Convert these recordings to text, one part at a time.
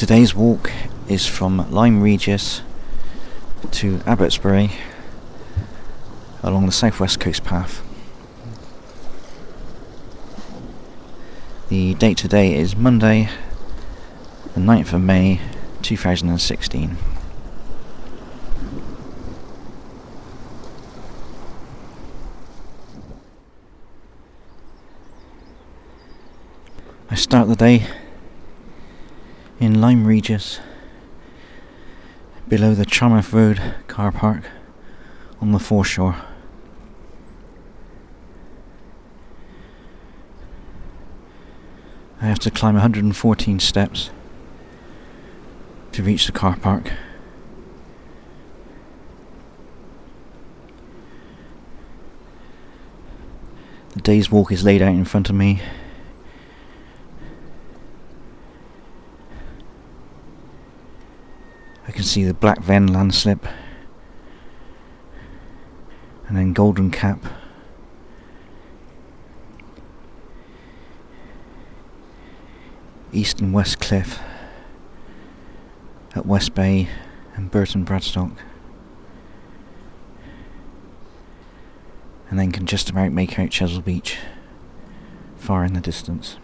Today's walk is from Lyme Regis to Abbotsbury along the southwest coast path. The date today is Monday, the 9th of May 2016. I start the day in Lyme Regis, below the Charmouth Road car park on the foreshore. I have to climb 114 steps to reach the car park. The day's walk is laid out in front of me. I can see the Black Ven landslip and then Golden Cap. East and West Cliff at West Bay and Burton Bradstock. And then can just about make out Chesil Beach far in the distance.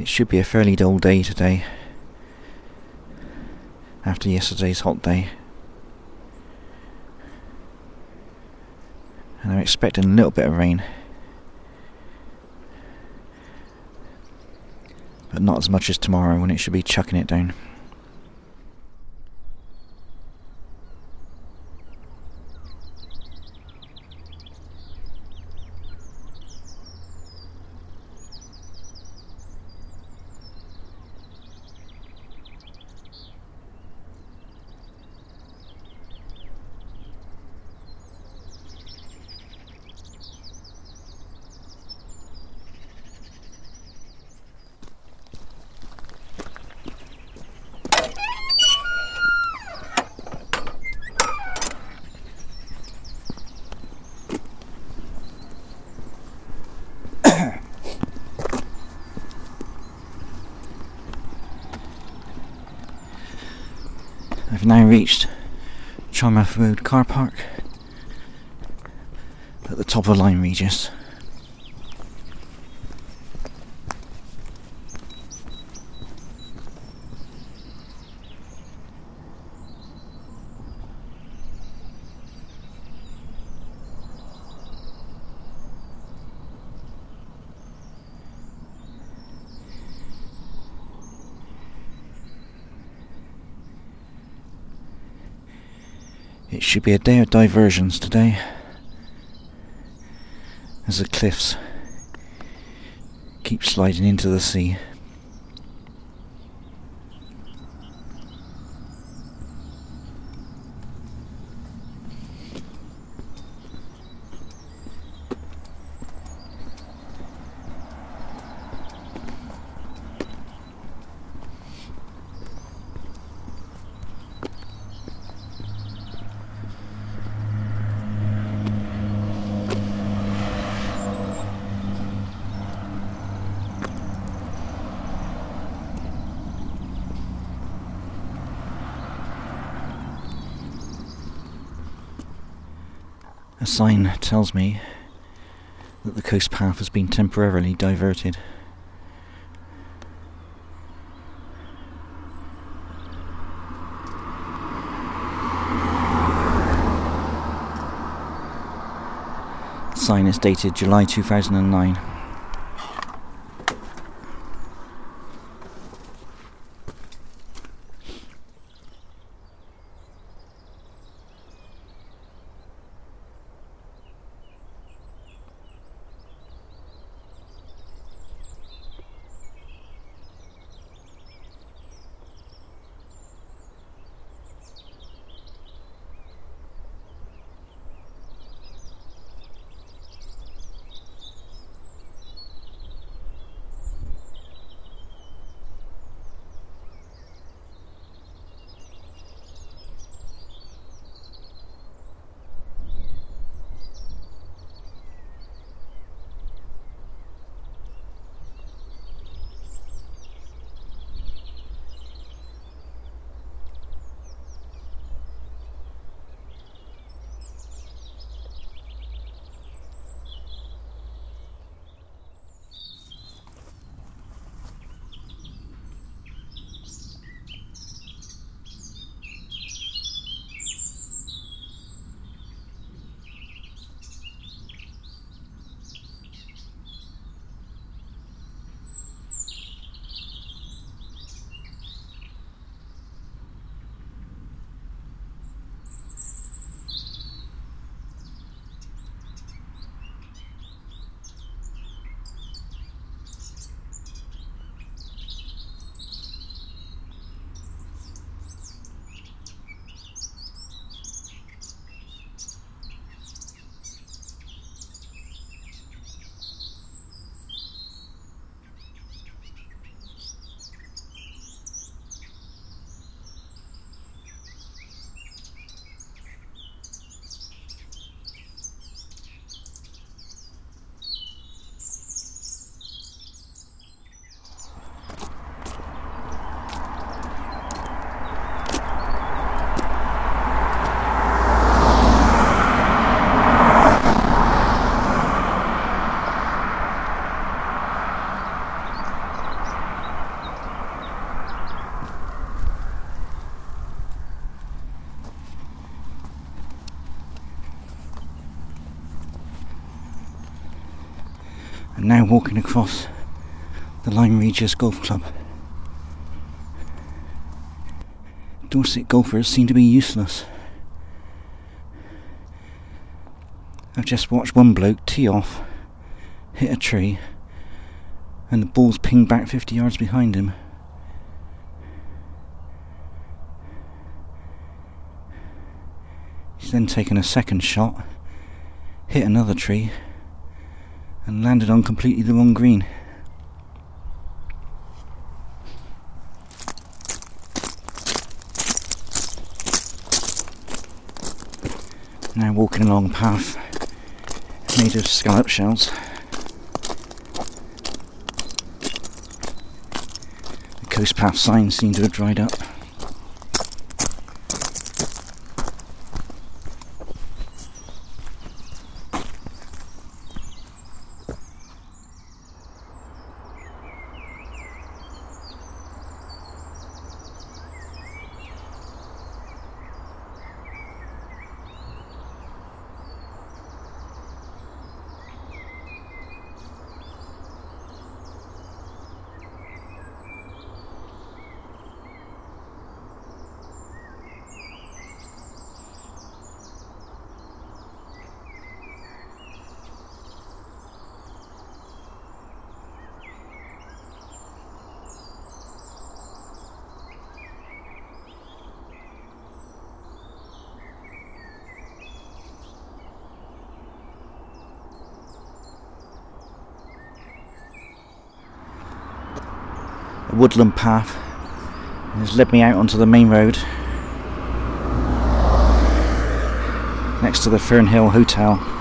It should be a fairly dull day today after yesterday's hot day. And I'm expecting a little bit of rain. But not as much as tomorrow when it should be chucking it down. I've now reached Charmouth Road car park at the top of Lyme Regis. Be a day of diversions today. As the cliffs keep sliding into the sea. A sign tells me that the coast path has been temporarily diverted. The sign is dated July 2009. Walking across the Lyme Regis Golf Club. Dorset golfers seem to be useless. I've just watched one bloke tee off, hit a tree, and the ball's pinged back 50 yards behind him. He's then taken a second shot, hit another tree, and landed on completely the wrong green. Now walking along a path made of scallop shells. The coast path signs seem to have dried up. A woodland path has led me out onto the main road next to the Fernhill Hotel.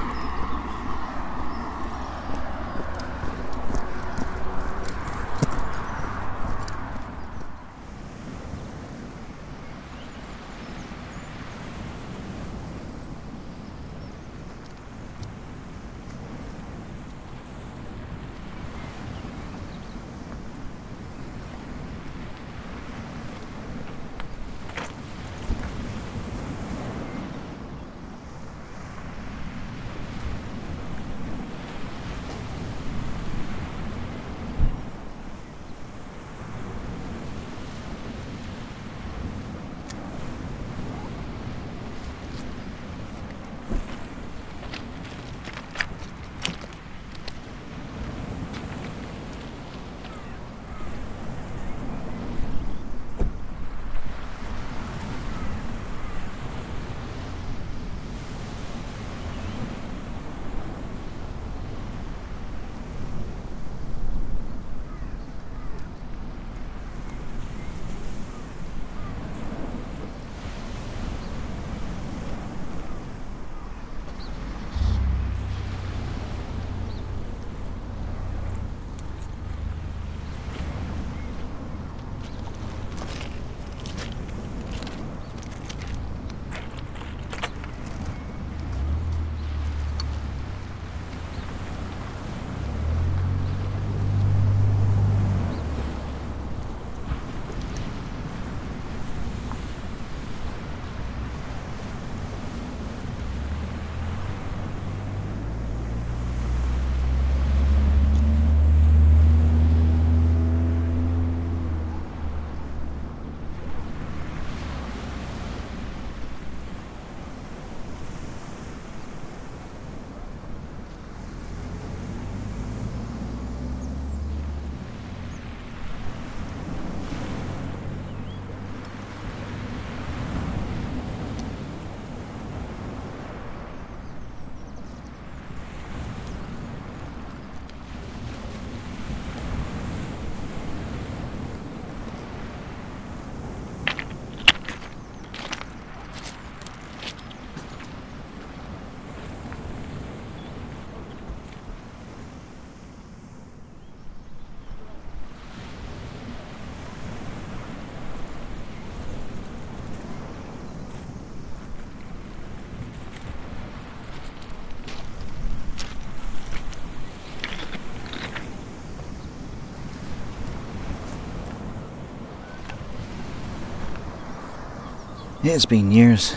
It has been years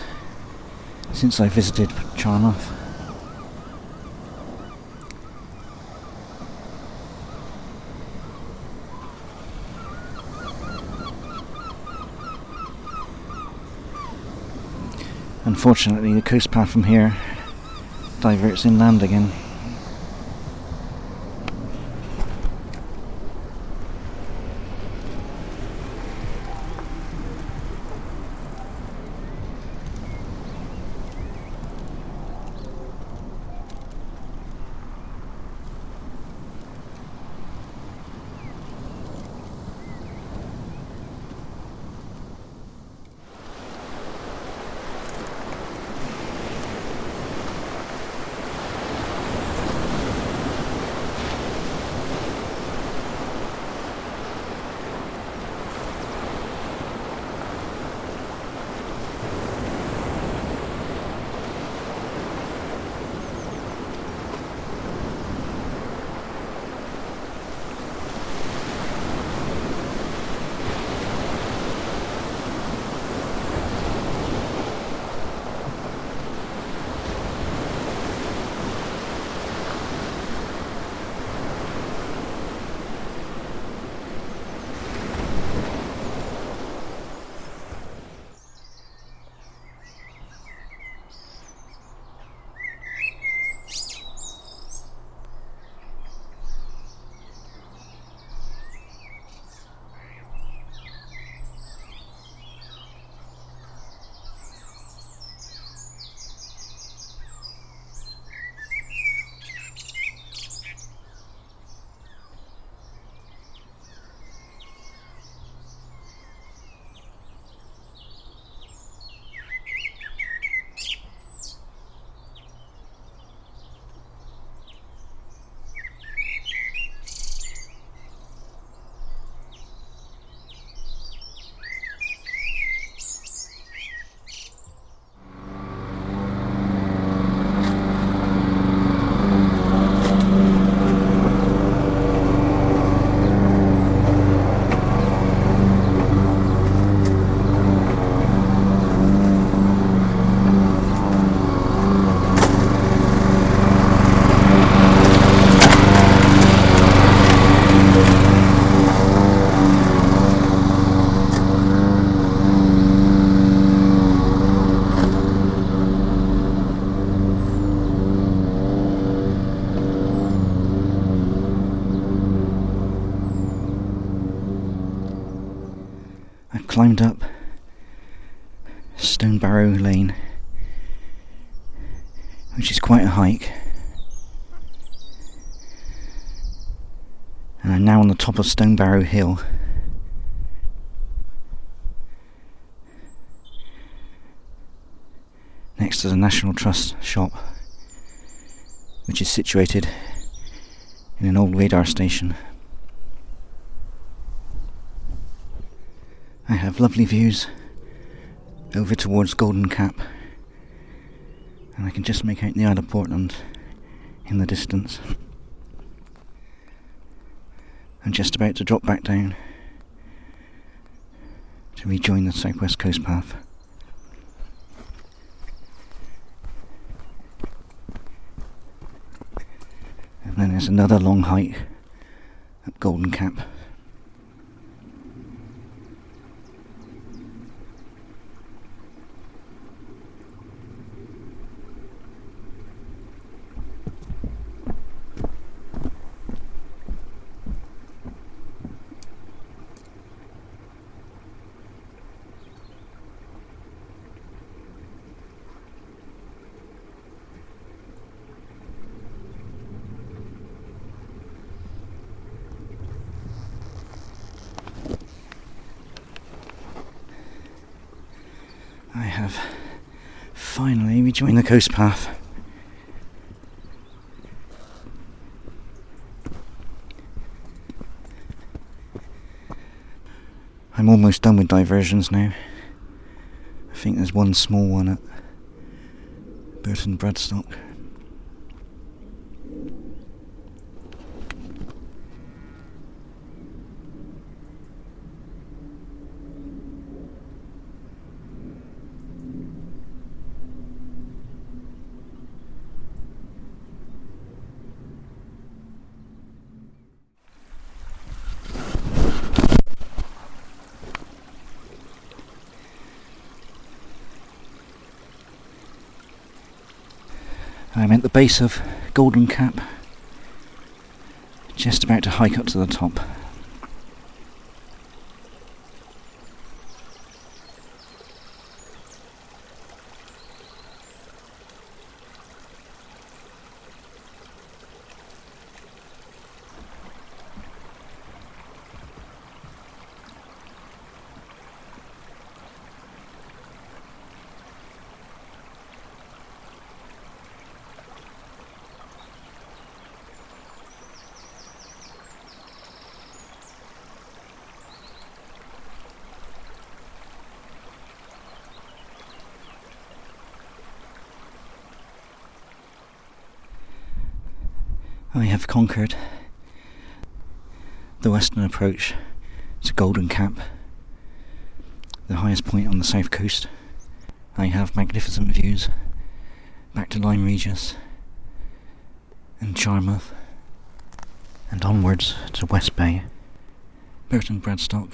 since I visited Charmouth. Unfortunately, the coast path from here diverts inland again. Climbed up Stone Barrow Lane, which is quite a hike. And I'm now on the top of Stone Barrow Hill. Next to the National Trust shop, which is situated in an old radar station. I have lovely views over towards Golden Cap, and I can just make out the Isle of Portland in the distance. I'm just about to drop back down to rejoin the Southwest Coast Path. And then there's another long hike at Golden Cap. I have rejoined the coast path. I'm almost done with diversions now. I think there's one small one at Burton Bradstock. The base of Golden Cap, just about to hike up to the top. I have conquered the western approach to Golden Cap, the highest point on the south coast. I have magnificent views back to Lyme Regis and Charmouth and onwards to West Bay, Burton Bradstock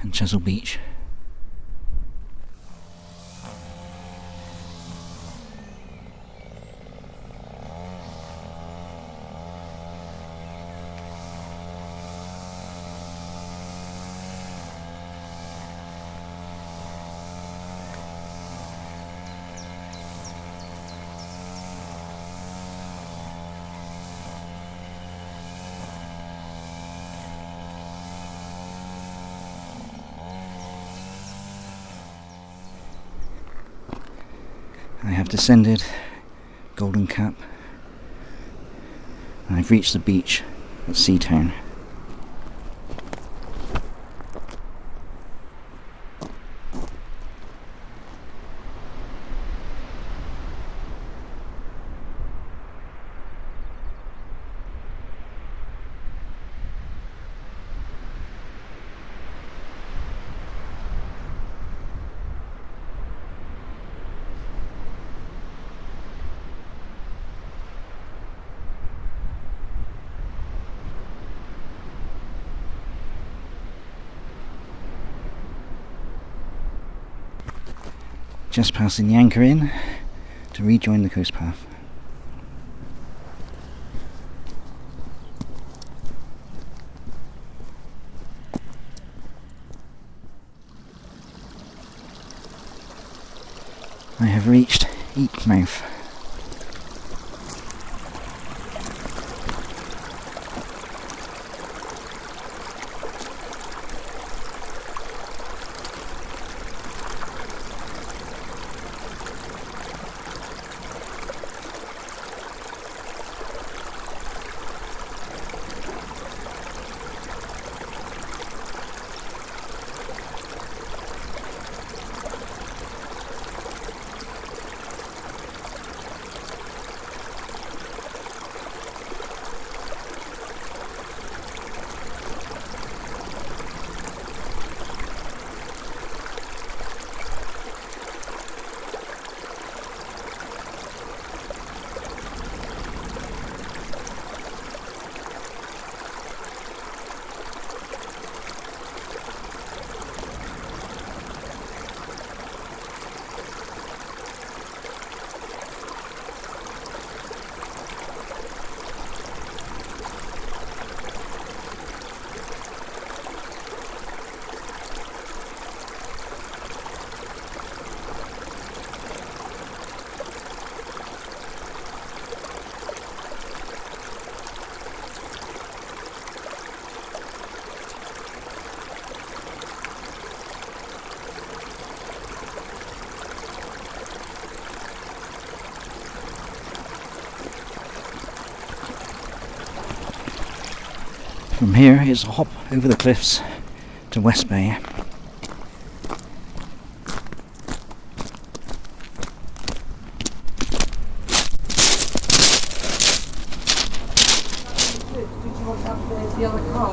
and Chesil Beach. Have descended Golden Cap and I've reached the beach at Seatown. Just passing the Anchor Inn to rejoin the coast path. I have reached Eype Mouth. From here is a hop over the cliffs to West Bay. the other card?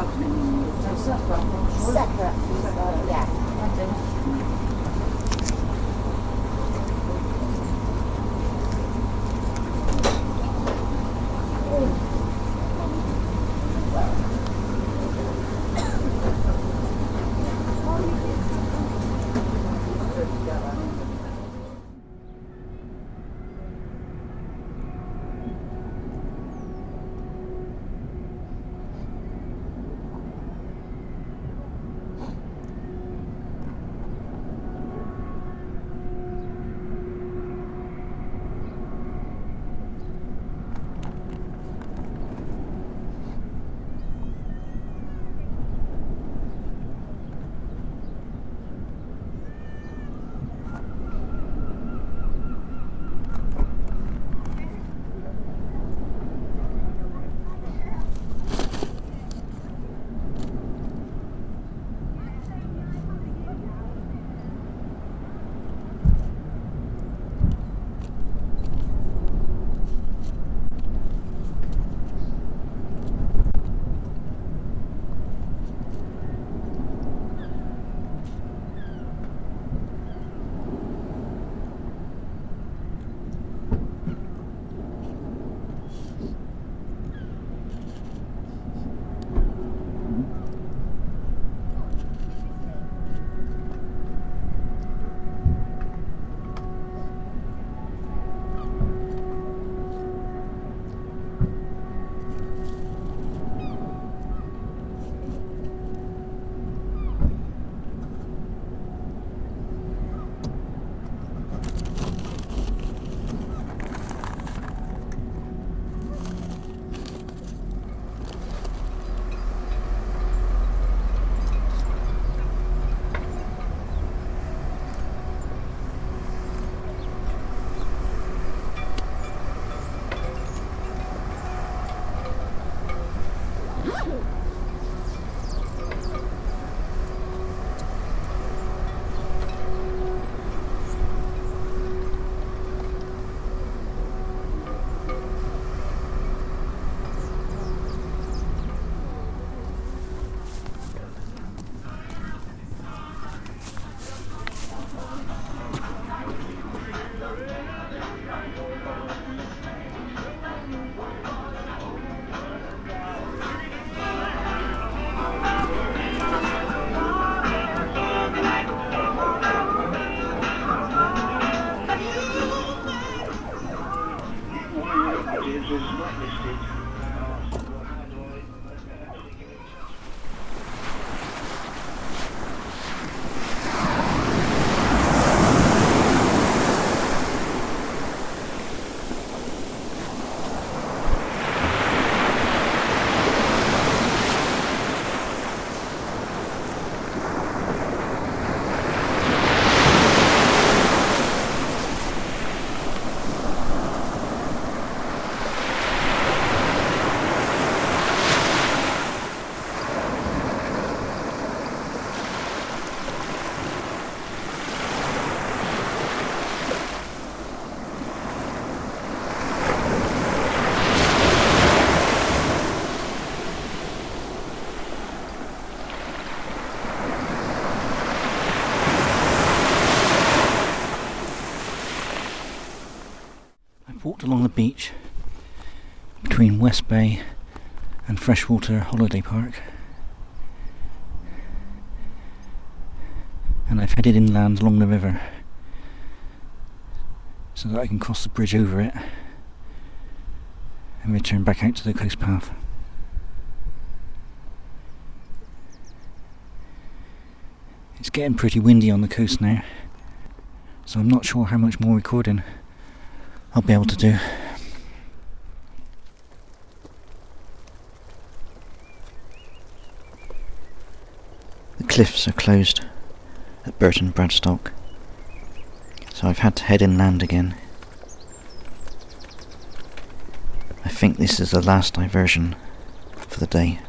I've walked along the beach between West Bay and Freshwater Holiday Park. And I've headed inland along the river so that I can cross the bridge over it and return back out to the coast path. It's getting pretty windy on the coast now, so I'm not sure how much more recording I'll be able to do. The cliffs are closed at Burton Bradstock, so I've had to head inland again. I think this is the last diversion for the day.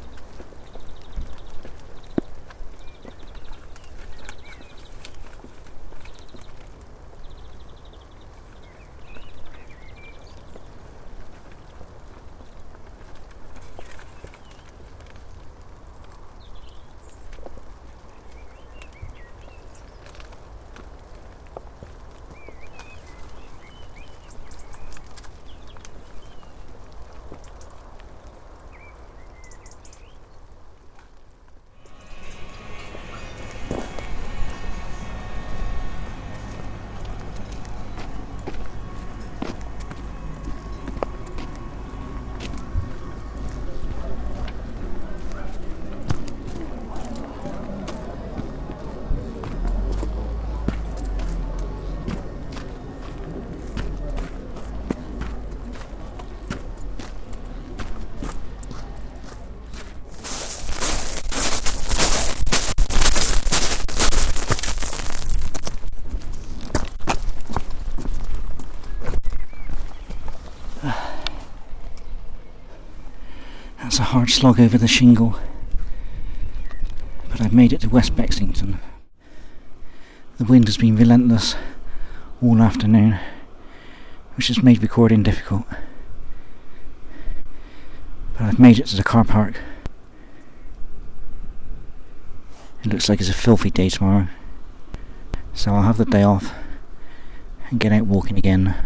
That's a hard slog over the shingle. But I've made it to West Bexington. The wind has been relentless all afternoon, which has made recording difficult. But I've made it to the car park. It looks like it's a filthy day tomorrow. So I'll have the day off and get out walking again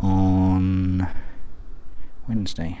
on Wednesday.